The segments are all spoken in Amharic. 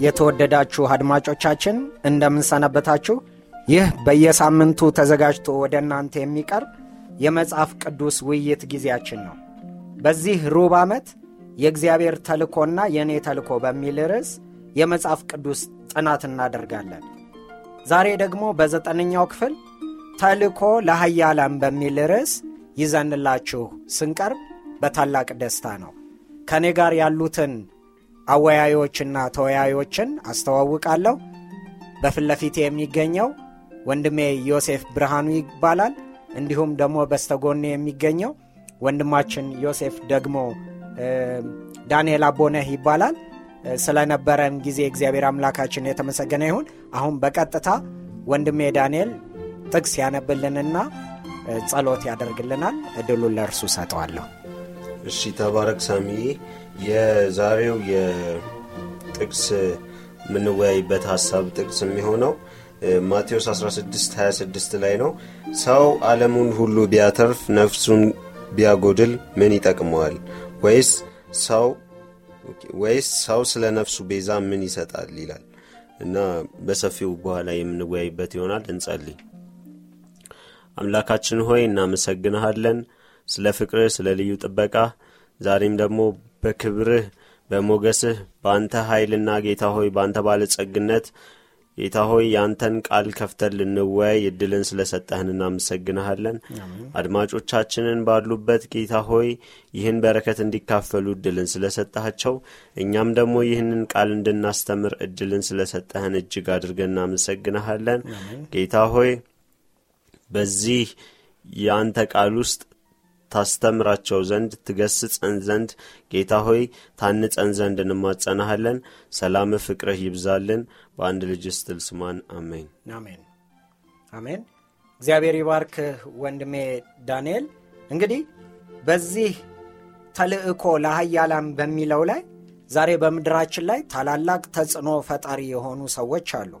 የተወደዳችሁ አድማጮቻችን እንደምንሰነበታችሁ። ይህ በየሳምንቱ ተዘጋጅቶ ወደ እናንተ የሚቀርብ የመጽሐፍ ቅዱስ ውይይት ጊዜያችን ነው። በዚህ ሩብ ዓመት የእግዚአብሔር ተልኮና የእኔ ተልኮ በሚል ርዕስ የመጽሐፍ ቅዱስ ጥናት እናደርጋለን። ዛሬ ደግሞ በዘጠነኛው ክፍል ተልኮ ለሀያላን በሚል ርዕስ ይዘንላችሁ ስንቀርብ በታላቅ ደስታ ነው። ከእኔ ጋር ያሉትን አወያዮችና ተወያዮችን አስተዋውቃለሁ። በፊት ለፊት የሚገኘው ወንድሜ ዮሴፍ ብርሃኑ ይባላል። እንዲሁም ደግሞ በስተጎኔ የሚገኘው ወንድማችን ዮሴፍ ደግሞ ዳንኤል አቦነህ ይባላል። ስለነበረን ጊዜ እግዚአብሔር አምላካችን የተመሰገነ ይሁን። አሁን በቀጥታ ወንድሜ ዳንኤል ጥቅስ ያነብልንና ጸሎት ያደርግልናል። እድሉን ለእርሱ ሰጠዋለሁ። እሺ፣ ተባረክ ሳሚ። የዛሬው የጥቅስ የምንወያይበት ሀሳብ ጥቅስ የሚሆነው ማቴዎስ 16 26 ላይ ነው። ሰው ዓለሙን ሁሉ ቢያተርፍ ነፍሱን ቢያጎድል ምን ይጠቅመዋል? ወይስ ሰው ወይስ ሰው ስለ ነፍሱ ቤዛ ምን ይሰጣል? ይላል እና በሰፊው በኋላ የምንወያይበት ይሆናል። እንጸልይ። አምላካችን ሆይ እናመሰግንሃለን ስለ ፍቅርህ፣ ስለ ልዩ ጥበቃ ዛሬም ደግሞ በክብርህ በሞገስህ በአንተ ኃይልና ጌታ ሆይ በአንተ ባለጸግነት ጌታ ሆይ የአንተን ቃል ከፍተን ልንወያይ እድልን ስለ ሰጠህን እናመሰግንሃለን። አድማጮቻችንን ባሉበት ጌታ ሆይ ይህን በረከት እንዲካፈሉ እድልን ስለ ሰጠሃቸው እኛም ደግሞ ይህንን ቃል እንድናስተምር እድልን ስለ ሰጠህን እጅግ አድርገን እናመሰግንሃለን። ጌታ ሆይ በዚህ የአንተ ቃል ውስጥ ታስተምራቸው ዘንድ ትገስጸን ዘንድ ጌታ ሆይ ታንጸን ዘንድ እንማጸናሃለን። ሰላም ፍቅርህ ይብዛልን። በአንድ ልጅ ስትል ስማን። አሜን አሜን አሜን። እግዚአብሔር ይባርክህ ወንድሜ ዳንኤል። እንግዲህ በዚህ ተልእኮ ለሀያላን በሚለው ላይ ዛሬ በምድራችን ላይ ታላላቅ ተጽዕኖ ፈጣሪ የሆኑ ሰዎች አሉ።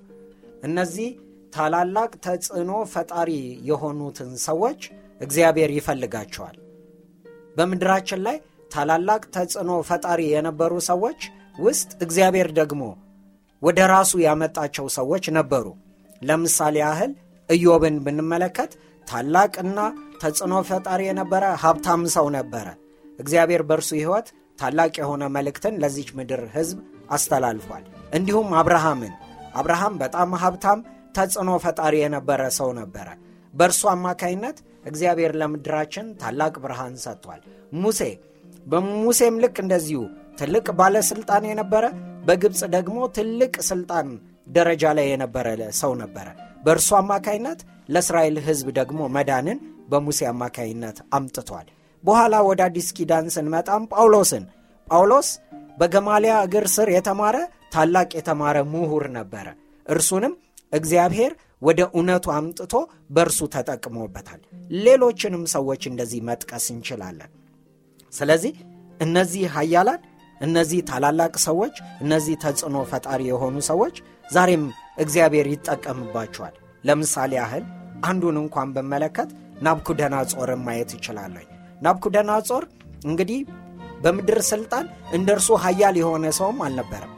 እነዚህ ታላላቅ ተጽዕኖ ፈጣሪ የሆኑትን ሰዎች እግዚአብሔር ይፈልጋቸዋል። በምድራችን ላይ ታላላቅ ተጽዕኖ ፈጣሪ የነበሩ ሰዎች ውስጥ እግዚአብሔር ደግሞ ወደ ራሱ ያመጣቸው ሰዎች ነበሩ። ለምሳሌ ያህል ኢዮብን ብንመለከት ታላቅና ተጽዕኖ ፈጣሪ የነበረ ሀብታም ሰው ነበረ። እግዚአብሔር በእርሱ ሕይወት ታላቅ የሆነ መልእክትን ለዚች ምድር ሕዝብ አስተላልፏል። እንዲሁም አብርሃምን አብርሃም በጣም ሀብታም ተጽዕኖ ፈጣሪ የነበረ ሰው ነበረ። በእርሱ አማካይነት እግዚአብሔር ለምድራችን ታላቅ ብርሃን ሰጥቷል። ሙሴ በሙሴም ልክ እንደዚሁ ትልቅ ባለስልጣን የነበረ በግብፅ ደግሞ ትልቅ ስልጣን ደረጃ ላይ የነበረ ሰው ነበረ። በእርሱ አማካይነት ለእስራኤል ሕዝብ ደግሞ መዳንን በሙሴ አማካይነት አምጥቷል። በኋላ ወደ አዲስ ኪዳን ስንመጣም ጳውሎስን ጳውሎስ በገማሊያ እግር ስር የተማረ ታላቅ የተማረ ምሁር ነበረ። እርሱንም እግዚአብሔር ወደ እውነቱ አምጥቶ በእርሱ ተጠቅሞበታል። ሌሎችንም ሰዎች እንደዚህ መጥቀስ እንችላለን። ስለዚህ እነዚህ ሀያላን፣ እነዚህ ታላላቅ ሰዎች፣ እነዚህ ተጽዕኖ ፈጣሪ የሆኑ ሰዎች ዛሬም እግዚአብሔር ይጠቀምባቸዋል። ለምሳሌ ያህል አንዱን እንኳን ብመለከት ናቡከደነፆርን ማየት ይችላለሁ። ናቡከደነፆር እንግዲህ በምድር ስልጣን እንደ እርሱ ሀያል የሆነ ሰውም አልነበረም።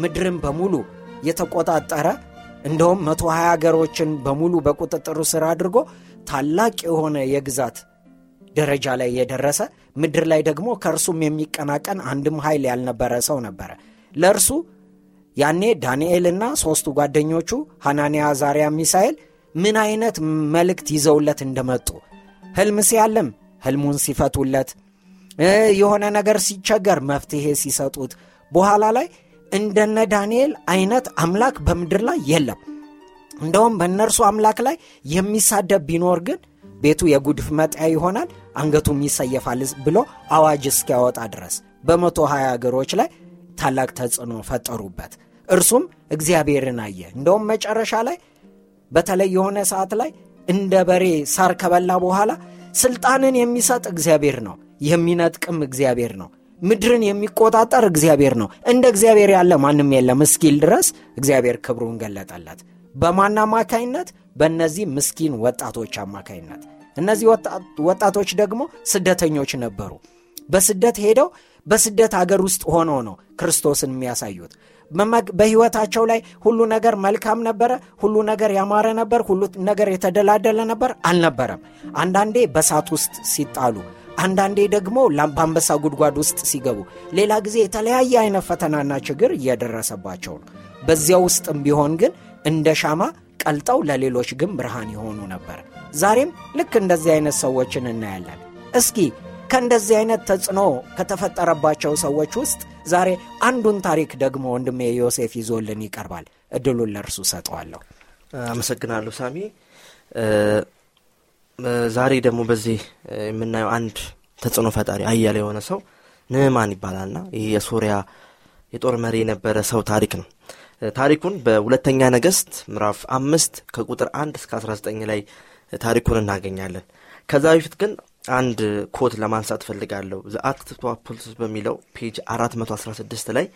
ምድርን በሙሉ የተቆጣጠረ እንደውም መቶ ሀያ ሀገሮችን በሙሉ በቁጥጥሩ ስር አድርጎ ታላቅ የሆነ የግዛት ደረጃ ላይ የደረሰ ምድር ላይ ደግሞ ከእርሱም የሚቀናቀን አንድም ኃይል ያልነበረ ሰው ነበረ። ለእርሱ ያኔ ዳንኤልና ሦስቱ ጓደኞቹ ሐናንያ፣ አዛርያ፣ ሚሳኤል ምን አይነት መልእክት ይዘውለት እንደመጡ ህልም ሲያልም ህልሙን ሲፈቱለት፣ የሆነ ነገር ሲቸገር መፍትሄ ሲሰጡት በኋላ ላይ እንደነ ዳንኤል አይነት አምላክ በምድር ላይ የለም። እንደውም በእነርሱ አምላክ ላይ የሚሳደብ ቢኖር ግን ቤቱ የጉድፍ መጣያ ይሆናል፣ አንገቱም ይሰየፋል ብሎ አዋጅ እስኪያወጣ ድረስ በመቶ ሀያ አገሮች ላይ ታላቅ ተጽዕኖ ፈጠሩበት። እርሱም እግዚአብሔርን አየ። እንደውም መጨረሻ ላይ በተለይ የሆነ ሰዓት ላይ እንደ በሬ ሳር ከበላ በኋላ ስልጣንን የሚሰጥ እግዚአብሔር ነው፣ የሚነጥቅም እግዚአብሔር ነው፣ ምድርን የሚቆጣጠር እግዚአብሔር ነው፣ እንደ እግዚአብሔር ያለ ማንም የለም እስኪል ድረስ እግዚአብሔር ክብሩን ገለጠለት። በማን አማካይነት? በእነዚህ ምስኪን ወጣቶች አማካይነት። እነዚህ ወጣቶች ደግሞ ስደተኞች ነበሩ። በስደት ሄደው በስደት አገር ውስጥ ሆኖ ነው ክርስቶስን የሚያሳዩት። በሕይወታቸው ላይ ሁሉ ነገር መልካም ነበረ፣ ሁሉ ነገር ያማረ ነበር፣ ሁሉ ነገር የተደላደለ ነበር አልነበረም። አንዳንዴ በሳት ውስጥ ሲጣሉ፣ አንዳንዴ ደግሞ በአንበሳ ጉድጓድ ውስጥ ሲገቡ፣ ሌላ ጊዜ የተለያየ አይነት ፈተናና ችግር እየደረሰባቸው ነው። በዚያ ውስጥም ቢሆን ግን እንደ ሻማ ቀልጠው ለሌሎች ግን ብርሃን የሆኑ ነበር። ዛሬም ልክ እንደዚህ አይነት ሰዎችን እናያለን። እስኪ ከእንደዚህ አይነት ተጽዕኖ ከተፈጠረባቸው ሰዎች ውስጥ ዛሬ አንዱን ታሪክ ደግሞ ወንድሜ ዮሴፍ ይዞልን ይቀርባል። እድሉን ለእርሱ ሰጠዋለሁ። አመሰግናለሁ ሳሚ። ዛሬ ደግሞ በዚህ የምናየው አንድ ተጽዕኖ ፈጣሪ ኃያል የሆነ ሰው ንዕማን ይባላልና ይህ የሶሪያ የጦር መሪ የነበረ ሰው ታሪክ ነው። ታሪኩን በሁለተኛ ነገስት ምዕራፍ አምስት ከቁጥር አንድ እስከ አስራ ዘጠኝ ላይ ታሪኩን እናገኛለን። ከዛ በፊት ግን አንድ quote ለማንሳት ፈልጋለሁ። The Acts of Apostles በሚለው page 416 ላይ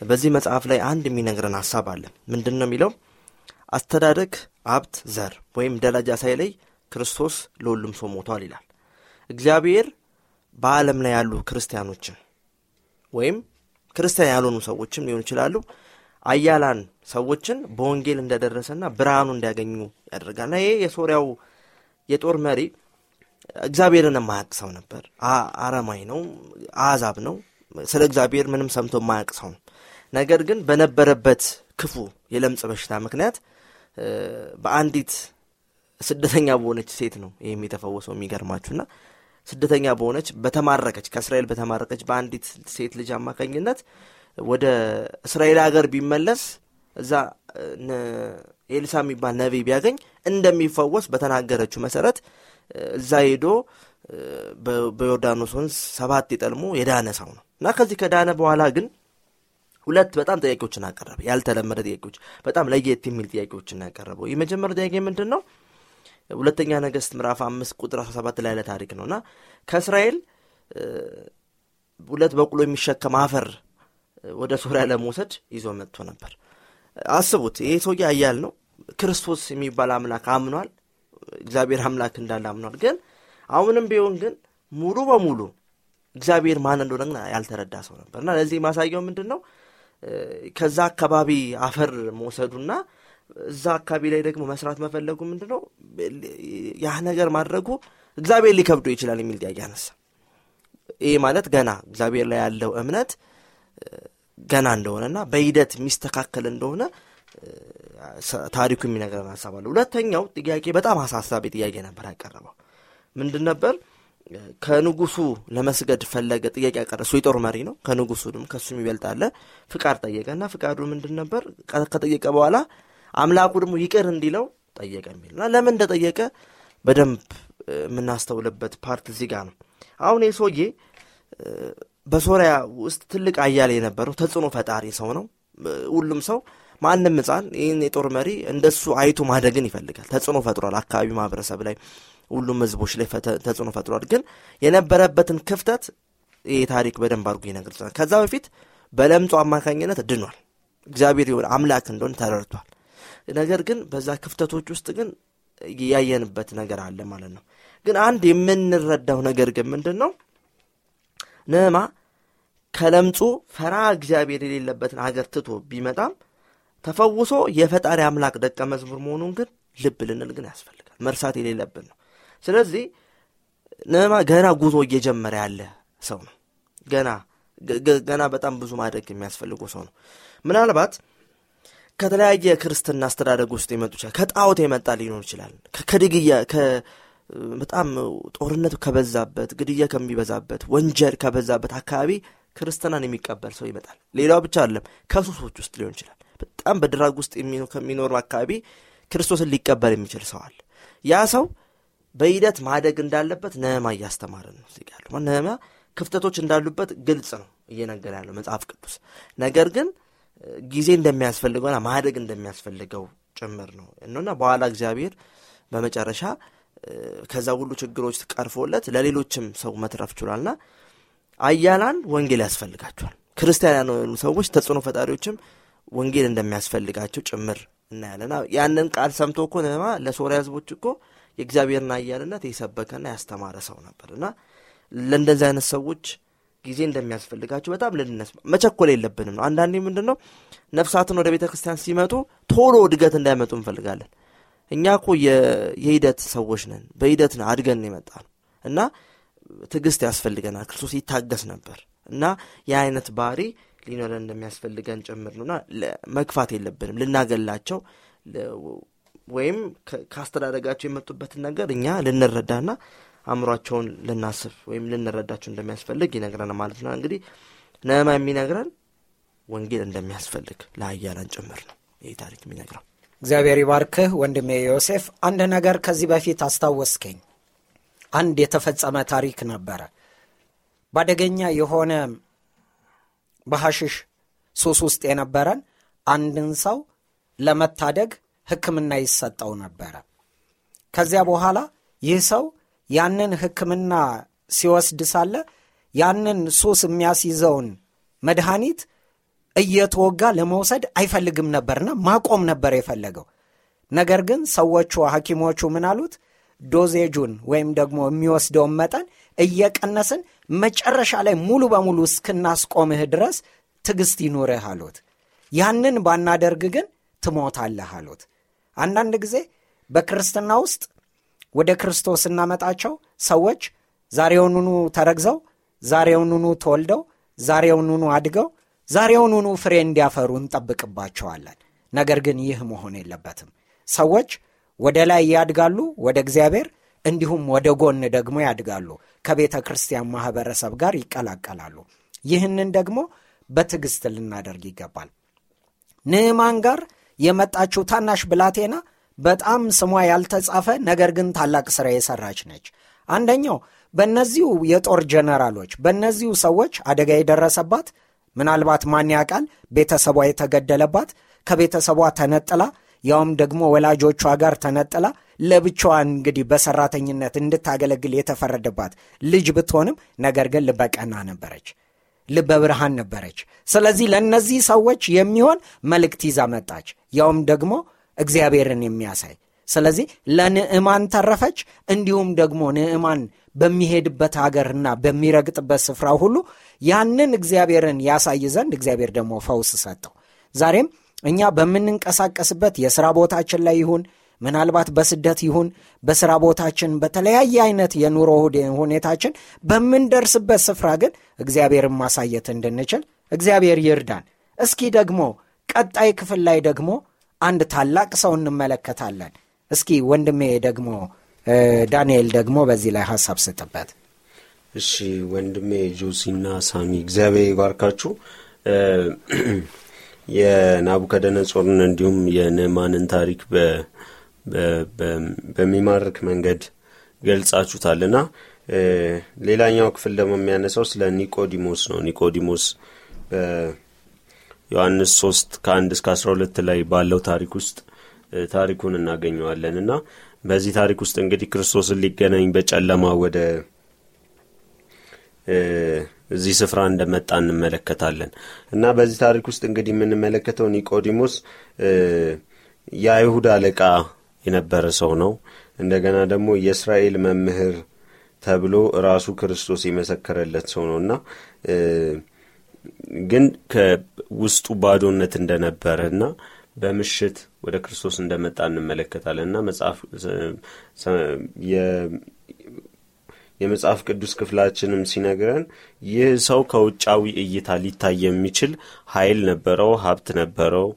በዚህ መጽሐፍ ላይ አንድ የሚነግረን ሀሳብ አለ። ምንድን ነው የሚለው? አስተዳደግ፣ ሀብት፣ ዘር ወይም ደረጃ ሳይለይ ክርስቶስ ለሁሉም ሰው ሞቷል ይላል። እግዚአብሔር በዓለም ላይ ያሉ ክርስቲያኖችን ወይም ክርስቲያን ያልሆኑ ሰዎችም ሊሆኑ ይችላሉ አያላን ሰዎችን በወንጌል እንደደረሰና ብርሃኑ እንዲያገኙ ያደርጋልና ይሄ የሶሪያው የጦር መሪ እግዚአብሔርን የማያውቅ ሰው ነበር። አረማይ ነው፣ አዛብ ነው። ስለ እግዚአብሔር ምንም ሰምቶ የማያውቅ ሰው ነው። ነገር ግን በነበረበት ክፉ የለምጽ በሽታ ምክንያት በአንዲት ስደተኛ በሆነች ሴት ነው ይህም የተፈወሰው። የሚገርማችሁና ስደተኛ በሆነች በተማረከች ከእስራኤል በተማረከች በአንዲት ሴት ልጅ አማካኝነት ወደ እስራኤል ሀገር ቢመለስ እዛ ኤልሳ የሚባል ነቢይ ቢያገኝ እንደሚፈወስ በተናገረችው መሰረት እዛ ሄዶ በዮርዳኖስ ወንዝ ሰባት የጠልሞ የዳነ ሰው ነው እና ከዚህ ከዳነ በኋላ ግን ሁለት በጣም ጥያቄዎችን አቀረበ። ያልተለመደ ጥያቄዎች፣ በጣም ለየት የሚል ጥያቄዎችን ያቀረበው። የመጀመሪያው ጥያቄ ምንድን ነው? ሁለተኛ ነገስት ምዕራፍ አምስት ቁጥር አስራ ሰባት ላይ ያለ ታሪክ ነው እና ከእስራኤል ሁለት በቅሎ የሚሸከም አፈር ወደ ሶሪያ ለመውሰድ ይዞ መጥቶ ነበር። አስቡት፣ ይሄ ሰውዬ አያል ነው። ክርስቶስ የሚባል አምላክ አምኗል። እግዚአብሔር አምላክ እንዳለ አምኗል። ግን አሁንም ቢሆን ግን ሙሉ በሙሉ እግዚአብሔር ማን እንደሆነ ግን ያልተረዳ ሰው ነበር እና ለዚህ ማሳየው ምንድን ነው ከዛ አካባቢ አፈር መውሰዱና አካባቢ ላይ ደግሞ መስራት መፈለጉ ምንድን ነው ያ ነገር ማድረጉ እግዚአብሔር ሊከብዶ ይችላል የሚል ጥያቄ አነሳ። ይህ ማለት ገና እግዚአብሔር ላይ ያለው እምነት ገና እንደሆነና በሂደት የሚስተካከል እንደሆነ ታሪኩ የሚነግረን ሀሳብ አለ። ሁለተኛው ጥያቄ በጣም አሳሳቢ ጥያቄ ነበር ያቀረበው። ምንድን ነበር? ከንጉሱ ለመስገድ ፈለገ። ጥያቄ ያቀረ እሱ የጦር መሪ ነው። ከንጉሱንም ከሱ የሚበልጥ አለ። ፍቃድ ጠየቀ እና ፍቃዱ ምንድን ነበር? ከጠየቀ በኋላ አምላኩ ደግሞ ይቅር እንዲለው ጠየቀ የሚል እና ለምን እንደጠየቀ በደንብ የምናስተውልበት part እዚህ ጋር ነው። አሁን የሰውዬ በሶሪያ ውስጥ ትልቅ አያሌ የነበረው ተጽዕኖ ፈጣሪ ሰው ነው። ሁሉም ሰው ማንም ሕፃን ይህን የጦር መሪ እንደሱ አይቶ ማደግን ይፈልጋል። ተጽዕኖ ፈጥሯል። አካባቢ ማህበረሰብ ላይ ሁሉም ህዝቦች ላይ ተጽዕኖ ፈጥሯል። ግን የነበረበትን ክፍተት ይህ ታሪክ በደንብ አድርጎ ይነግርናል። ከዛ በፊት በለምጹ አማካኝነት ድኗል። እግዚአብሔር የሆነ አምላክ እንደሆነ ተረድቷል። ነገር ግን በዛ ክፍተቶች ውስጥ ግን ያየንበት ነገር አለ ማለት ነው። ግን አንድ የምንረዳው ነገር ግን ምንድን ነው ንዕማ ከለምጹ ፈራ እግዚአብሔር የሌለበትን ሀገር ትቶ ቢመጣም ተፈውሶ የፈጣሪ አምላክ ደቀ መዝሙር መሆኑን ግን ልብ ልንል ግን ያስፈልጋል። መርሳት የሌለብን ነው። ስለዚህ ንዕማ ገና ጉዞ እየጀመረ ያለ ሰው ነው። ገና ገና በጣም ብዙ ማድረግ የሚያስፈልገው ሰው ነው። ምናልባት ከተለያየ ክርስትና አስተዳደግ ውስጥ የመጡ ይችላል። ከጣዖት የመጣ ሊኖር ይችላል። ከድግያ በጣም ጦርነት ከበዛበት፣ ግድያ ከሚበዛበት፣ ወንጀል ከበዛበት አካባቢ ክርስትናን የሚቀበል ሰው ይመጣል። ሌላው ብቻ አይደለም፣ ከሱሶች ውስጥ ሊሆን ይችላል። በጣም በድራግ ውስጥ ከሚኖሩ አካባቢ ክርስቶስን ሊቀበል የሚችል አለ። ያ ሰው በሂደት ማደግ እንዳለበት ነህማ እያስተማረ ነው። እዚህ ነህማ ክፍተቶች እንዳሉበት ግልጽ ነው እየነገረ ያለው መጽሐፍ ቅዱስ። ነገር ግን ጊዜ እንደሚያስፈልገውና ማደግ እንደሚያስፈልገው ጭምር ነው። እና በኋላ እግዚአብሔር በመጨረሻ ከዛ ሁሉ ችግሮች ቀርፎለት ለሌሎችም ሰው መትረፍ ችሏልና አያላን ወንጌል ያስፈልጋቸዋል። ክርስቲያን ያልሆኑ ሰዎች ተጽዕኖ ፈጣሪዎችም ወንጌል እንደሚያስፈልጋቸው ጭምር እናያለና ያንን ቃል ሰምቶ እኮ ነማ ለሶሪያ ህዝቦች እኮ የእግዚአብሔርን አያልነት የሰበከና ያስተማረ ሰው ነበር። እና ለእንደዚህ አይነት ሰዎች ጊዜ እንደሚያስፈልጋቸው በጣም ልንነስ መቸኮል የለብንም። ነው አንዳንዴ ምንድን ነው ነፍሳትን ወደ ቤተ ክርስቲያን ሲመጡ ቶሎ እድገት እንዳይመጡ እንፈልጋለን። እኛ እኮ የሂደት ሰዎች ነን። በሂደት ነው አድገን የመጣ ነው እና ትዕግስት ያስፈልገናል። ክርስቶስ ይታገስ ነበር። እና የአይነት ባህሪ ሊኖረን እንደሚያስፈልገን ጭምር ነውና መግፋት የለብንም። ልናገላቸው ወይም ካስተዳደጋቸው የመጡበትን ነገር እኛ ልንረዳና አእምሯቸውን ልናስብ ወይም ልንረዳቸው እንደሚያስፈልግ ይነግረን ማለት ነው። እንግዲህ ነማ የሚነግረን ወንጌል እንደሚያስፈልግ ለአያላን ጭምር ነው ይህ ታሪክ የሚነግረው። እግዚአብሔር ይባርክህ ወንድሜ ዮሴፍ። አንድ ነገር ከዚህ በፊት አስታወስከኝ። አንድ የተፈጸመ ታሪክ ነበረ። በአደገኛ የሆነ በሐሽሽ ሱስ ውስጥ የነበረን አንድን ሰው ለመታደግ ህክምና ይሰጠው ነበረ። ከዚያ በኋላ ይህ ሰው ያንን ህክምና ሲወስድ ሳለ ያንን ሱስ የሚያስይዘውን መድኃኒት እየተወጋ ለመውሰድ አይፈልግም ነበርና ማቆም ነበር የፈለገው። ነገር ግን ሰዎቹ ሐኪሞቹ ምን አሉት? ዶዜጁን ወይም ደግሞ የሚወስደውን መጠን እየቀነስን መጨረሻ ላይ ሙሉ በሙሉ እስክናስቆምህ ድረስ ትዕግስት ይኑርህ አሉት። ያንን ባናደርግ ግን ትሞታለህ አሉት። አንዳንድ ጊዜ በክርስትና ውስጥ ወደ ክርስቶስ እናመጣቸው ሰዎች ዛሬውኑኑ ተረግዘው ዛሬውኑኑ ተወልደው ዛሬውኑኑ አድገው ዛሬውኑኑ ፍሬ እንዲያፈሩ እንጠብቅባቸዋለን። ነገር ግን ይህ መሆን የለበትም። ሰዎች ወደ ላይ ያድጋሉ ወደ እግዚአብሔር እንዲሁም ወደ ጎን ደግሞ ያድጋሉ ከቤተ ክርስቲያን ማህበረሰብ ጋር ይቀላቀላሉ። ይህንን ደግሞ በትዕግስት ልናደርግ ይገባል። ንዕማን ጋር የመጣችው ታናሽ ብላቴና በጣም ስሟ ያልተጻፈ ነገር ግን ታላቅ ሥራ የሠራች ነች። አንደኛው በእነዚሁ የጦር ጀነራሎች በእነዚሁ ሰዎች አደጋ የደረሰባት ምናልባት ማን ያውቃል ቤተሰቧ የተገደለባት ከቤተሰቧ ተነጥላ ያውም ደግሞ ወላጆቿ ጋር ተነጥላ ለብቻዋ እንግዲህ በሰራተኝነት እንድታገለግል የተፈረደባት ልጅ ብትሆንም ነገር ግን ልበቀና ነበረች ልበ ብርሃን ነበረች። ስለዚህ ለእነዚህ ሰዎች የሚሆን መልእክት ይዛ መጣች። ያውም ደግሞ እግዚአብሔርን የሚያሳይ። ስለዚህ ለንዕማን ተረፈች እንዲሁም ደግሞ ንዕማን በሚሄድበት ሀገርና በሚረግጥበት ስፍራ ሁሉ ያንን እግዚአብሔርን ያሳይ ዘንድ እግዚአብሔር ደግሞ ፈውስ ሰጠው። ዛሬም እኛ በምንንቀሳቀስበት የሥራ ቦታችን ላይ ይሁን ምናልባት በስደት ይሁን በሥራ ቦታችን በተለያየ አይነት የኑሮ ሁኔታችን በምንደርስበት ስፍራ ግን እግዚአብሔርን ማሳየት እንድንችል እግዚአብሔር ይርዳን። እስኪ ደግሞ ቀጣይ ክፍል ላይ ደግሞ አንድ ታላቅ ሰው እንመለከታለን። እስኪ ወንድሜ ደግሞ ዳንኤል ደግሞ በዚህ ላይ ሀሳብ ስጥበት። እሺ ወንድሜ ጆሲና ሳሚ እግዚአብሔር ይባርካችሁ። የናቡከደነጾርን እንዲሁም የንዕማንን ታሪክ በሚማርክ መንገድ ገልጻችሁታልና ሌላኛው ክፍል ደግሞ የሚያነሳው ስለ ኒቆዲሞስ ነው። ኒቆዲሞስ በዮሐንስ ሶስት ከአንድ እስከ አስራ ሁለት ላይ ባለው ታሪክ ውስጥ ታሪኩን እናገኘዋለን። እና በዚህ ታሪክ ውስጥ እንግዲህ ክርስቶስን ሊገናኝ በጨለማ ወደ እዚህ ስፍራ እንደመጣ እንመለከታለን። እና በዚህ ታሪክ ውስጥ እንግዲህ የምንመለከተው ኒቆዲሞስ የአይሁድ አለቃ የነበረ ሰው ነው። እንደገና ደግሞ የእስራኤል መምህር ተብሎ ራሱ ክርስቶስ የመሰከረለት ሰው ነው። እና ግን ከውስጡ ባዶነት እንደነበረ እና በምሽት ወደ ክርስቶስ እንደመጣ እንመለከታለን። እና መጽሐፍ የመጽሐፍ ቅዱስ ክፍላችንም ሲነግረን ይህ ሰው ከውጫዊ እይታ ሊታይ የሚችል ኃይል ነበረው ሀብት ነበረው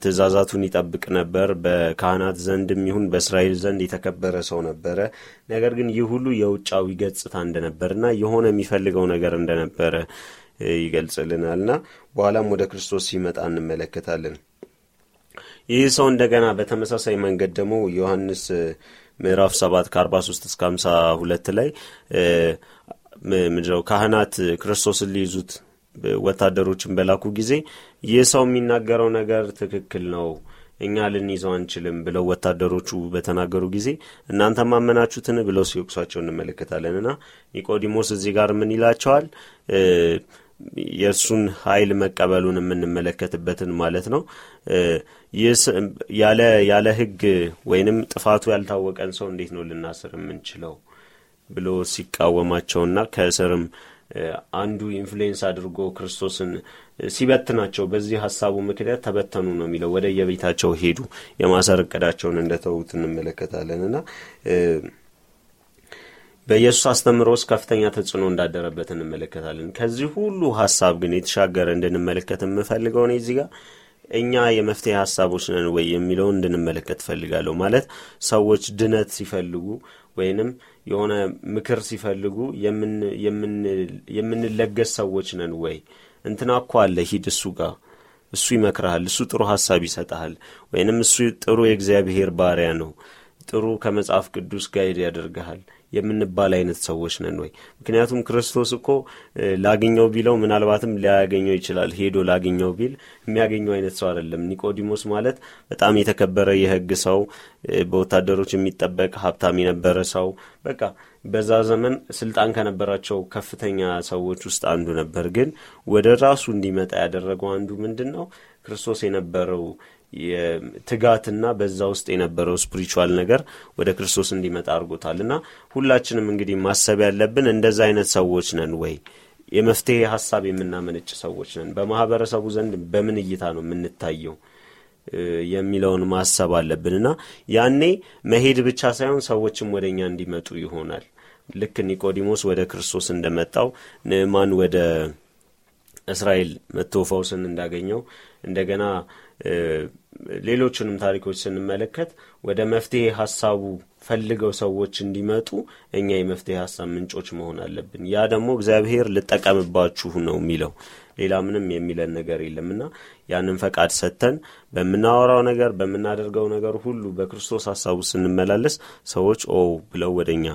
ትእዛዛቱን ይጠብቅ ነበር በካህናት ዘንድም ይሁን በእስራኤል ዘንድ የተከበረ ሰው ነበረ። ነገር ግን ይህ ሁሉ የውጫዊ ገጽታ እንደነበርና የሆነ የሚፈልገው ነገር እንደነበረ ይገልጽልናል ና በኋላም ወደ ክርስቶስ ሲመጣ እንመለከታለን። ይህ ሰው እንደገና በተመሳሳይ መንገድ ደግሞ ዮሐንስ ምዕራፍ ሰባት ከአርባ ሶስት እስከ ሀምሳ ሁለት ላይ ምድረው ካህናት ክርስቶስን ሊይዙት ወታደሮችን በላኩ ጊዜ ይህ ሰው የሚናገረው ነገር ትክክል ነው እኛ ልንይዘው አንችልም ብለው ወታደሮቹ በተናገሩ ጊዜ እናንተ ማመናችሁትን ብለው ሲወቅሷቸው እንመለከታለን እና ኒቆዲሞስ እዚህ ጋር ምን ይላቸዋል የእሱን ኃይል መቀበሉን የምንመለከትበትን ማለት ነው። ያለ ያለ ህግ ወይንም ጥፋቱ ያልታወቀን ሰው እንዴት ነው ልናስር የምንችለው ብሎ ሲቃወማቸውና ከእስርም አንዱ influence አድርጎ ክርስቶስን ሲበትናቸው በዚህ ሀሳቡ ምክንያት ተበተኑ ነው የሚለው። ወደ የቤታቸው ሄዱ። የማሰር እቅዳቸውን እንደተዉት እንመለከታለን እና በኢየሱስ አስተምሮ ውስጥ ከፍተኛ ተጽዕኖ እንዳደረበት እንመለከታለን። ከዚህ ሁሉ ሀሳብ ግን የተሻገረ እንድንመለከት የምፈልገው እኔ እዚህ ጋር እኛ የመፍትሄ ሀሳቦች ነን ወይ የሚለውን እንድንመለከት ፈልጋለሁ ማለት ሰዎች ድነት ሲፈልጉ ወይንም የሆነ ምክር ሲፈልጉ የምንለገስ ሰዎች ነን ወይ? እንትና እኮ አለ ሂድ እሱ ጋር እሱ ይመክርሃል እሱ ጥሩ ሀሳብ ይሰጠሃል ወይንም እሱ ጥሩ የእግዚአብሔር ባሪያ ነው ጥሩ ከመጽሐፍ ቅዱስ ጋይድ ያደርግሃል። የምንባል አይነት ሰዎች ነን ወይ? ምክንያቱም ክርስቶስ እኮ ላገኘው ቢለው ምናልባትም ሊያገኘው ይችላል። ሄዶ ላገኘው ቢል የሚያገኘው አይነት ሰው አይደለም። ኒቆዲሞስ ማለት በጣም የተከበረ የህግ ሰው በወታደሮች የሚጠበቅ ሀብታም የነበረ ሰው። በቃ በዛ ዘመን ስልጣን ከነበራቸው ከፍተኛ ሰዎች ውስጥ አንዱ ነበር። ግን ወደ ራሱ እንዲመጣ ያደረገው አንዱ ምንድን ነው ክርስቶስ የነበረው ትጋትና በዛ ውስጥ የነበረው ስፒሪቹዋል ነገር ወደ ክርስቶስ እንዲመጣ አድርጎታል። እና ሁላችንም እንግዲህ ማሰብ ያለብን እንደዛ አይነት ሰዎች ነን ወይ? የመፍትሄ ሀሳብ የምናመነጭ ሰዎች ነን። በማህበረሰቡ ዘንድ በምን እይታ ነው የምንታየው? የሚለውን ማሰብ አለብን። እና ያኔ መሄድ ብቻ ሳይሆን ሰዎችም ወደ እኛ እንዲመጡ ይሆናል። ልክ ኒቆዲሞስ ወደ ክርስቶስ እንደመጣው ንዕማን ወደ እስራኤል መጥቶ ፈውስን እንዳገኘው እንደገና ሌሎችንም ታሪኮች ስንመለከት ወደ መፍትሄ ሀሳቡ ፈልገው ሰዎች እንዲመጡ እኛ የመፍትሄ ሀሳብ ምንጮች መሆን አለብን። ያ ደግሞ እግዚአብሔር ልጠቀምባችሁ ነው የሚለው። ሌላ ምንም የሚለን ነገር የለምና ያንን ፈቃድ ሰጥተን በምናወራው ነገር በምናደርገው ነገር ሁሉ በክርስቶስ ሀሳቡ ስንመላለስ ሰዎች ኦ ብለው ወደ እኛ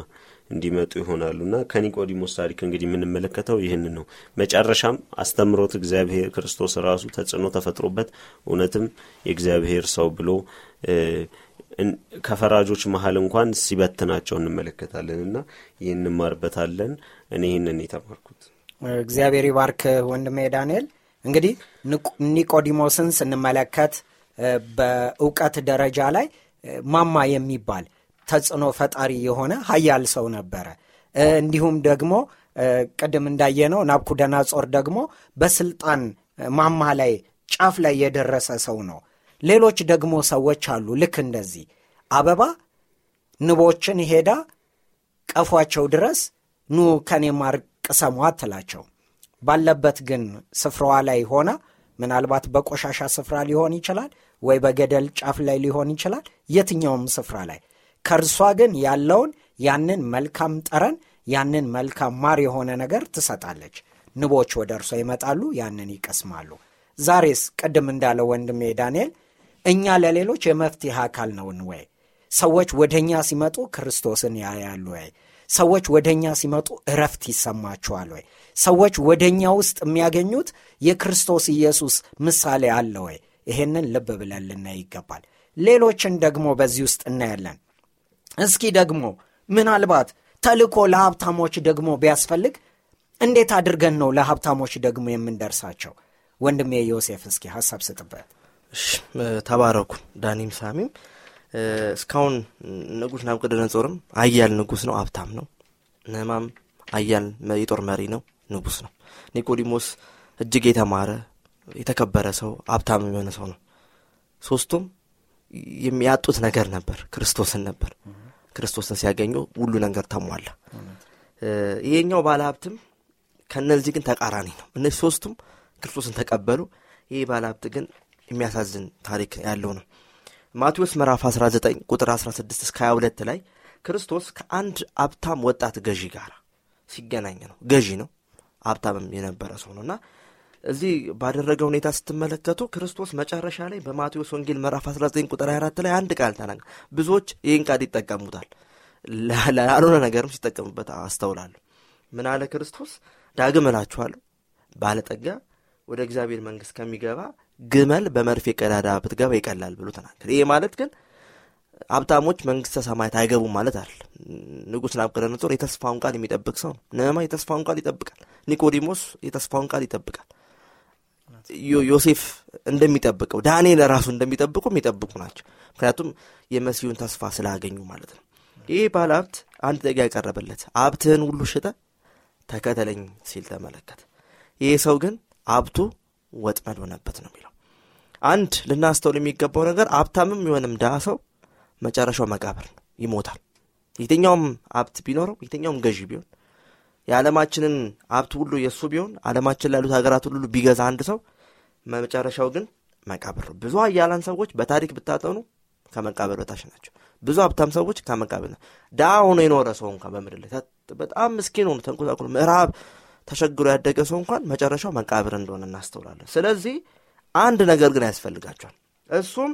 እንዲመጡ ይሆናሉና ከኒቆዲሞስ ታሪክ እንግዲህ የምንመለከተው ይህን ነው። መጨረሻም አስተምሮት እግዚአብሔር ክርስቶስ ራሱ ተጽዕኖ ተፈጥሮበት እውነትም የእግዚአብሔር ሰው ብሎ ከፈራጆች መሀል እንኳን ሲበትናቸው እንመለከታለን። እና ይህን እንማርበታለን። እኔ ይህንን የተማርኩት። እግዚአብሔር ይባርክ ወንድሜ ዳንኤል። እንግዲህ ኒቆዲሞስን ስንመለከት በእውቀት ደረጃ ላይ ማማ የሚባል ተጽዕኖ ፈጣሪ የሆነ ሀያል ሰው ነበረ። እንዲሁም ደግሞ ቅድም እንዳየነው ናቡከደነጾር ደግሞ በስልጣን ማማ ላይ ጫፍ ላይ የደረሰ ሰው ነው። ሌሎች ደግሞ ሰዎች አሉ። ልክ እንደዚህ አበባ ንቦችን ሄዳ ቀፏቸው ድረስ ኑ ከኔ ማር ቅሰሟ አትላቸው ባለበት ግን ስፍራዋ ላይ ሆና ምናልባት በቆሻሻ ስፍራ ሊሆን ይችላል ወይ በገደል ጫፍ ላይ ሊሆን ይችላል የትኛውም ስፍራ ላይ ከእርሷ ግን ያለውን ያንን መልካም ጠረን ያንን መልካም ማር የሆነ ነገር ትሰጣለች። ንቦች ወደ እርሷ ይመጣሉ ያንን ይቀስማሉ። ዛሬስ ቅድም እንዳለ ወንድሜ ዳንኤል እኛ ለሌሎች የመፍትሄ አካል ነውን ወይ? ሰዎች ወደ እኛ ሲመጡ ክርስቶስን ያያሉ ወይ? ሰዎች ወደ እኛ ሲመጡ እረፍት ይሰማቸዋል ወይ? ሰዎች ወደ እኛ ውስጥ የሚያገኙት የክርስቶስ ኢየሱስ ምሳሌ አለ ወይ? ይሄንን ልብ ብለን ልናይ ይገባል። ሌሎችን ደግሞ በዚህ ውስጥ እናያለን እስኪ ደግሞ ምናልባት ተልኮ ለሀብታሞች ደግሞ ቢያስፈልግ እንዴት አድርገን ነው ለሀብታሞች ደግሞ የምንደርሳቸው? ወንድሜ ዮሴፍ እስኪ ሀሳብ ስጥበት። ተባረኩ። ዳኒም ሳሚም እስካሁን ንጉሥ ናቡከደነጾርም አያል ንጉሥ ነው ሀብታም ነው። ነማም አያል የጦር መሪ ነው ንጉሥ ነው። ኒቆዲሞስ እጅግ የተማረ የተከበረ ሰው ሀብታም የሆነ ሰው ነው። ሶስቱም የሚያጡት ነገር ነበር ክርስቶስን ነበር ክርስቶስን ሲያገኙ ሁሉ ነገር ተሟላ ይሄኛው ባለ ሀብትም ከእነዚህ ግን ተቃራኒ ነው። እነዚህ ሶስቱም ክርስቶስን ተቀበሉ። ይህ ባለ ሀብት ግን የሚያሳዝን ታሪክ ያለው ነው። ማቴዎስ ምዕራፍ 19 ቁጥር 16 እስከ 22 ላይ ክርስቶስ ከአንድ ሀብታም ወጣት ገዢ ጋር ሲገናኝ ነው። ገዢ ነው። ሀብታምም የነበረ ሰው ነው። እና እዚህ ባደረገ ሁኔታ ስትመለከቱ ክርስቶስ መጨረሻ ላይ በማቴዎስ ወንጌል ምዕራፍ 19 ቁጥር 24 ላይ አንድ ቃል ተናገ ብዙዎች ይህን ቃል ይጠቀሙታል ላልሆነ ነገርም ሲጠቀሙበት አስተውላለሁ ምን አለ ክርስቶስ ዳግም እላችኋለሁ ባለጠጋ ወደ እግዚአብሔር መንግስት ከሚገባ ግመል በመርፌ ቀዳዳ ብትገባ ይቀላል ብሎ ተናገር። ይሄ ማለት ግን ሀብታሞች መንግስተ ሰማያት አይገቡም ማለት አለ። ንጉሥ ናቡከደነጾር የተስፋውን ቃል የሚጠብቅ ሰው ነው። ነህማ የተስፋውን ቃል ይጠብቃል። ኒቆዲሞስ የተስፋውን ቃል ይጠብቃል። ዮሴፍ እንደሚጠብቀው ዳንኤል ራሱ እንደሚጠብቁ የሚጠብቁ ናቸው። ምክንያቱም የመሲሁን ተስፋ ስላገኙ ማለት ነው። ይህ ባለ ሀብት አንድ ጥያቄ ያቀረበለት ሀብትህን ሁሉ ሽጠ ተከተለኝ ሲል ተመለከተ። ይህ ሰው ግን ሀብቱ ወጥመድ ሆነበት ነው የሚለው። አንድ ልናስተውል የሚገባው ነገር ሀብታምም የሆንም ድሃ ሰው መጨረሻው መቃብር ነው፣ ይሞታል። የትኛውም ሀብት ቢኖረው የትኛውም ገዢ ቢሆን የዓለማችንን ሀብት ሁሉ የእሱ ቢሆን ዓለማችን ላሉት ሀገራት ሁሉ ቢገዛ አንድ ሰው መጨረሻው ግን መቃብር ነው። ብዙ ኃያላን ሰዎች በታሪክ ብታጠኑ ከመቃብር በታች ናቸው። ብዙ ሀብታም ሰዎች ከመቃብር ነው። ድሃ ሆኖ የኖረ ሰው እንኳን በምድር ላይ በጣም ምስኪን ሆኖ ተንኮታኩሎ ምዕራብ ተሸግሮ ያደገ ሰው እንኳን መጨረሻው መቃብር እንደሆነ እናስተውላለን። ስለዚህ አንድ ነገር ግን ያስፈልጋቸዋል። እሱም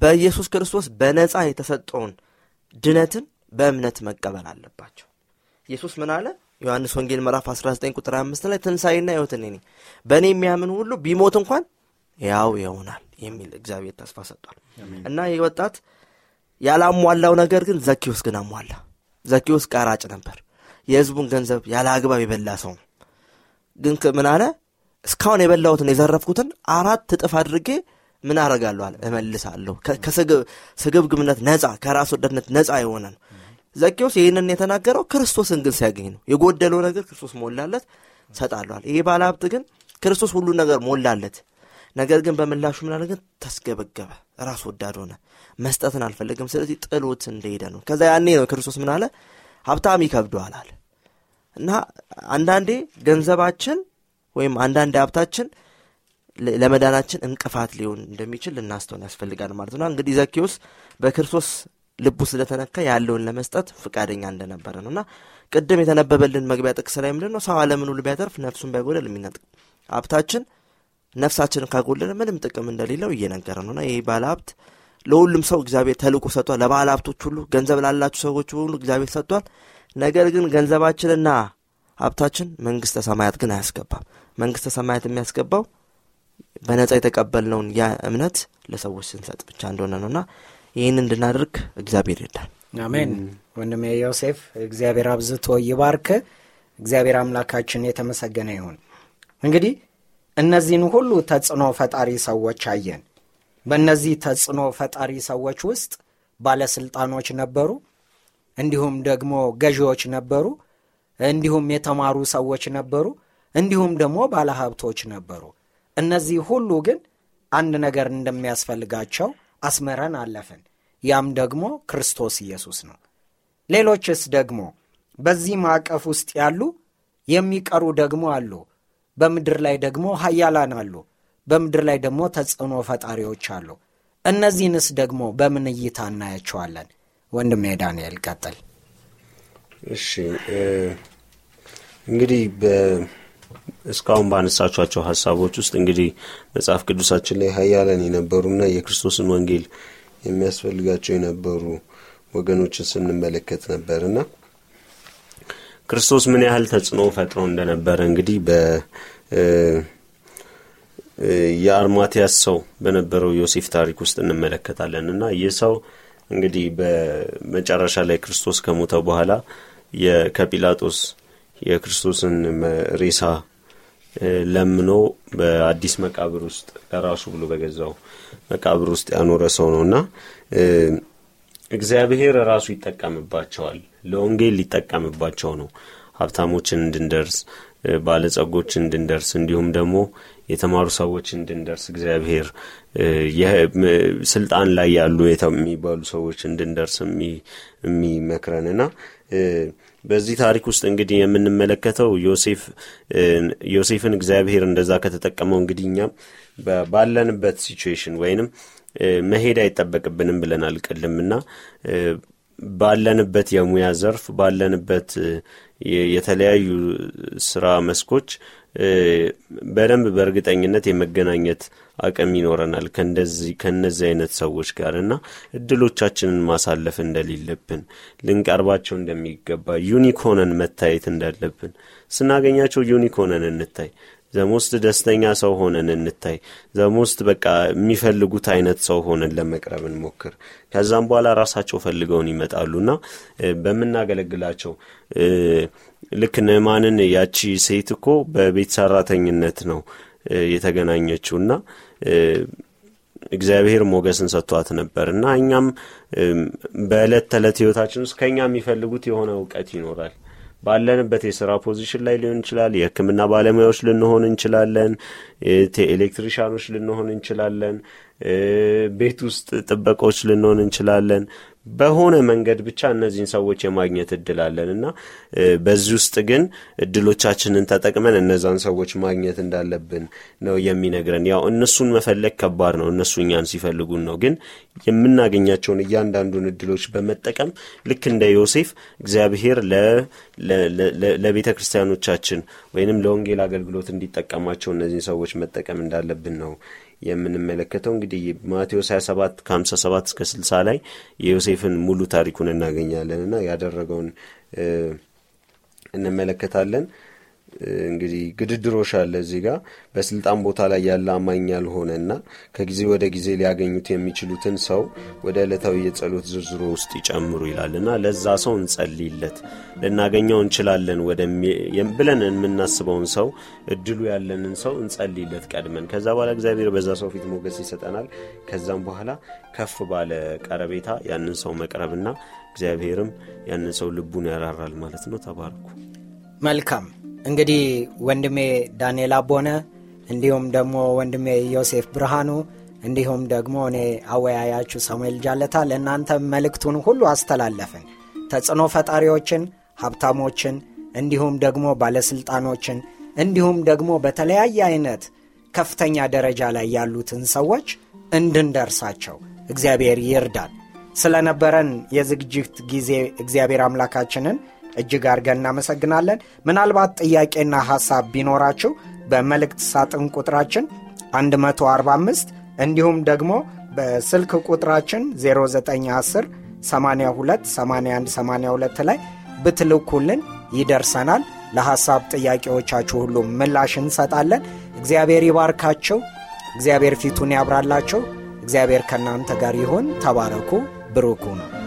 በኢየሱስ ክርስቶስ በነፃ የተሰጠውን ድነትን በእምነት መቀበል አለባቸው። ኢየሱስ ምን አለ? ዮሐንስ ወንጌል ምዕራፍ 19 ቁጥር 5 ላይ ትንሣኤና ሕይወት እኔ ነኝ፣ በእኔ የሚያምን ሁሉ ቢሞት እንኳን ያው ይሆናል የሚል እግዚአብሔር ተስፋ ሰጥቷል። እና ይህ ወጣት ያላሟላው ነገር ግን ዘኪዎስ ግን አሟላ። ዘኪዎስ ቀራጭ ነበር። የሕዝቡን ገንዘብ ያለ አግባብ የበላ ሰው ነው። ግን ምን አለ? እስካሁን የበላሁትን የዘረፍኩትን አራት እጥፍ አድርጌ ምን አረጋለሁ አለ እመልሳለሁ። ከስግብግብነት ነፃ ከራስ ወዳድነት ነፃ የሆነ ነው። ዘኬዎስ ይህንን የተናገረው ክርስቶስን ግን ሲያገኝ ነው። የጎደለው ነገር ክርስቶስ ሞላለት ሰጣለዋል። ይሄ ባለ ሀብት ግን ክርስቶስ ሁሉን ነገር ሞላለት። ነገር ግን በምላሹ ምናለ ግን ተስገበገበ፣ ራስ ወዳድ ሆነ፣ መስጠትን አልፈለግም። ስለዚህ ጥሎት እንደሄደ ነው። ከዛ ያኔ ነው ክርስቶስ ምን አለ ሀብታም ይከብደዋል አለ እና አንዳንዴ ገንዘባችን ወይም አንዳንዴ ሀብታችን ለመዳናችን እንቅፋት ሊሆን እንደሚችል ልናስተውን ያስፈልጋል ማለት ነው። እንግዲህ ዘኬዎስ በክርስቶስ ልቡ ስለተነካ ያለውን ለመስጠት ፍቃደኛ እንደነበረ ነው እና ቅድም የተነበበልን መግቢያ ጥቅስ ላይ ምንድን ነው? ሰው ዓለምን ሁሉ ቢያተርፍ ነፍሱን ባይጎደል የሚነጥቅ ሀብታችን ነፍሳችንን ካጎደለ ምንም ጥቅም እንደሌለው እየነገረ ነው እና ይህ ባለ ሀብት ለሁሉም ሰው እግዚአብሔር ተልቆ ሰጥቷል። ለባለ ሀብቶች ሁሉ፣ ገንዘብ ላላችሁ ሰዎች ሁሉ እግዚአብሔር ሰጥቷል። ነገር ግን ገንዘባችንና ሀብታችን መንግስተ ሰማያት ግን አያስገባም። መንግስተ ሰማያት የሚያስገባው በነጻ የተቀበልነውን ያ እምነት ለሰዎች ስንሰጥ ብቻ እንደሆነ ነውና ይህን እንድናደርግ እግዚአብሔር ይርዳል። አሜን። ወንድሜ ዮሴፍ እግዚአብሔር አብዝቶ ይባርክ። እግዚአብሔር አምላካችን የተመሰገነ ይሁን። እንግዲህ እነዚህን ሁሉ ተጽዕኖ ፈጣሪ ሰዎች አየን። በእነዚህ ተጽዕኖ ፈጣሪ ሰዎች ውስጥ ባለስልጣኖች ነበሩ፣ እንዲሁም ደግሞ ገዢዎች ነበሩ፣ እንዲሁም የተማሩ ሰዎች ነበሩ፣ እንዲሁም ደግሞ ባለሀብቶች ነበሩ። እነዚህ ሁሉ ግን አንድ ነገር እንደሚያስፈልጋቸው አስመረን አለፍን። ያም ደግሞ ክርስቶስ ኢየሱስ ነው። ሌሎችስ ደግሞ በዚህ ማዕቀፍ ውስጥ ያሉ የሚቀሩ ደግሞ አሉ። በምድር ላይ ደግሞ ሀያላን አሉ። በምድር ላይ ደግሞ ተጽዕኖ ፈጣሪዎች አሉ። እነዚህንስ ደግሞ በምን እይታ እናያቸዋለን? ወንድሜ ዳንኤል ቀጥል። እሺ እንግዲህ እስካሁን ባነሳቿቸው ሀሳቦች ውስጥ እንግዲህ መጽሐፍ ቅዱሳችን ላይ ሀያላን የነበሩና የክርስቶስን ወንጌል የሚያስፈልጋቸው የነበሩ ወገኖችን ስንመለከት ነበርና ክርስቶስ ምን ያህል ተጽዕኖ ፈጥሮ እንደነበረ እንግዲህ በ የአርማቲያስ ሰው በነበረው ዮሴፍ ታሪክ ውስጥ እንመለከታለን እና ይህ ሰው እንግዲህ በመጨረሻ ላይ ክርስቶስ ከሞተ በኋላ ከጲላጦስ የክርስቶስን ሬሳ ለምኖ በአዲስ መቃብር ውስጥ ለራሱ ብሎ በገዛው መቃብር ውስጥ ያኖረ ሰው ነው እና እግዚአብሔር ራሱ ይጠቀምባቸዋል። ለወንጌል ሊጠቀምባቸው ነው። ሀብታሞችን እንድንደርስ፣ ባለጸጎች እንድንደርስ፣ እንዲሁም ደግሞ የተማሩ ሰዎች እንድንደርስ እግዚአብሔር ስልጣን ላይ ያሉ የሚባሉ ሰዎች እንድንደርስ የሚመክረንና በዚህ ታሪክ ውስጥ እንግዲህ የምንመለከተው ዮሴፍ ዮሴፍን እግዚአብሔር እንደዛ ከተጠቀመው እንግዲህ እኛም ባለንበት situation ወይንም መሄድ አይጠበቅብንም ብለናል ቅድምና ባለንበት የሙያ ዘርፍ ባለንበት የተለያዩ ስራ መስኮች በደንብ በእርግጠኝነት የመገናኘት አቅም ይኖረናል ከነዚህ አይነት ሰዎች ጋር እና እድሎቻችንን ማሳለፍ እንደሌለብን ልንቀርባቸው እንደሚገባ unique ሆነን መታየት እንዳለብን ስናገኛቸው unique ሆነን እንታይ the most ደስተኛ ሰው ሆነን እንታይ። the most በቃ የሚፈልጉት አይነት ሰው ሆነን ለመቅረብ እንሞክር። ከዛም በኋላ ራሳቸው ፈልገውን ይመጣሉና በምናገለግላቸው ልክ ንዕማንን ያቺ ሴት እኮ በቤት ሰራተኝነት ነው የተገናኘችው እና እግዚአብሔር ሞገስን ሰጥቷት ነበር እና እኛም በዕለት ተዕለት ህይወታችን ውስጥ ከእኛ የሚፈልጉት የሆነ እውቀት ይኖራል ባለንበት የስራ position ላይ ሊሆን ይችላል የህክምና ባለሙያዎች ልንሆን እንችላለን electrician ኖች ልንሆን እንችላለን ቤት ውስጥ ጥበቆች ልንሆን እንችላለን በሆነ መንገድ ብቻ እነዚህን ሰዎች የማግኘት እድል አለን እና በዚህ ውስጥ ግን እድሎቻችንን ተጠቅመን እነዛን ሰዎች ማግኘት እንዳለብን ነው የሚነግረን። ያው እነሱን መፈለግ ከባድ ነው እነሱ እኛን ሲፈልጉን ነው። ግን የምናገኛቸውን እያንዳንዱን እድሎች በመጠቀም ልክ እንደ ዮሴፍ እግዚአብሔር ለቤተ ክርስቲያኖቻችን ወይንም ለወንጌል አገልግሎት እንዲጠቀማቸው እነዚህን ሰዎች መጠቀም እንዳለብን ነው የምንመለከተው እንግዲህ ማቴዎስ 27 ከ57 እስከ 60 ላይ የዮሴፍን ሙሉ ታሪኩን እናገኛለን እና ያደረገውን እንመለከታለን እንግዲህ ግድድሮሽ አለ እዚህ ጋር። በስልጣን ቦታ ላይ ያለ አማኝ ያልሆነና ከጊዜ ወደ ጊዜ ሊያገኙት የሚችሉትን ሰው ወደ ዕለታዊ የጸሎት ዝርዝሮ ውስጥ ይጨምሩ ይላልና ለዛ ሰው እንጸልይለት ልናገኘው እንችላለን ብለን የምናስበውን ሰው እድሉ ያለንን ሰው እንጸልይለት ቀድመን። ከዛ በኋላ እግዚአብሔር በዛ ሰው ፊት ሞገስ ይሰጠናል። ከዛም በኋላ ከፍ ባለ ቀረቤታ ያንን ሰው መቅረብና እግዚአብሔርም ያንን ሰው ልቡን ያራራል ማለት ነው። ተባርኩ። መልካም እንግዲህ ወንድሜ ዳንኤል አቦነ እንዲሁም ደግሞ ወንድሜ ዮሴፍ ብርሃኑ እንዲሁም ደግሞ እኔ አወያያችሁ ሳሙኤል ጃለታ ለእናንተ መልእክቱን ሁሉ አስተላለፍን። ተጽዕኖ ፈጣሪዎችን ሀብታሞችን እንዲሁም ደግሞ ባለሥልጣኖችን እንዲሁም ደግሞ በተለያየ አይነት ከፍተኛ ደረጃ ላይ ያሉትን ሰዎች እንድንደርሳቸው እግዚአብሔር ይርዳል ስለነበረን የዝግጅት ጊዜ እግዚአብሔር አምላካችንን እጅግ አድርገን እናመሰግናለን። ምናልባት ጥያቄና ሐሳብ ቢኖራችሁ በመልእክት ሳጥን ቁጥራችን 145 እንዲሁም ደግሞ በስልክ ቁጥራችን 0910 82 81 82 ላይ ብትልኩልን ይደርሰናል። ለሐሳብ ጥያቄዎቻችሁ ሁሉ ምላሽ እንሰጣለን። እግዚአብሔር ይባርካቸው እግዚአብሔር ፊቱን ያብራላቸው እግዚአብሔር ከእናንተ ጋር ይሁን። ተባረኩ። ብሩኩ ነው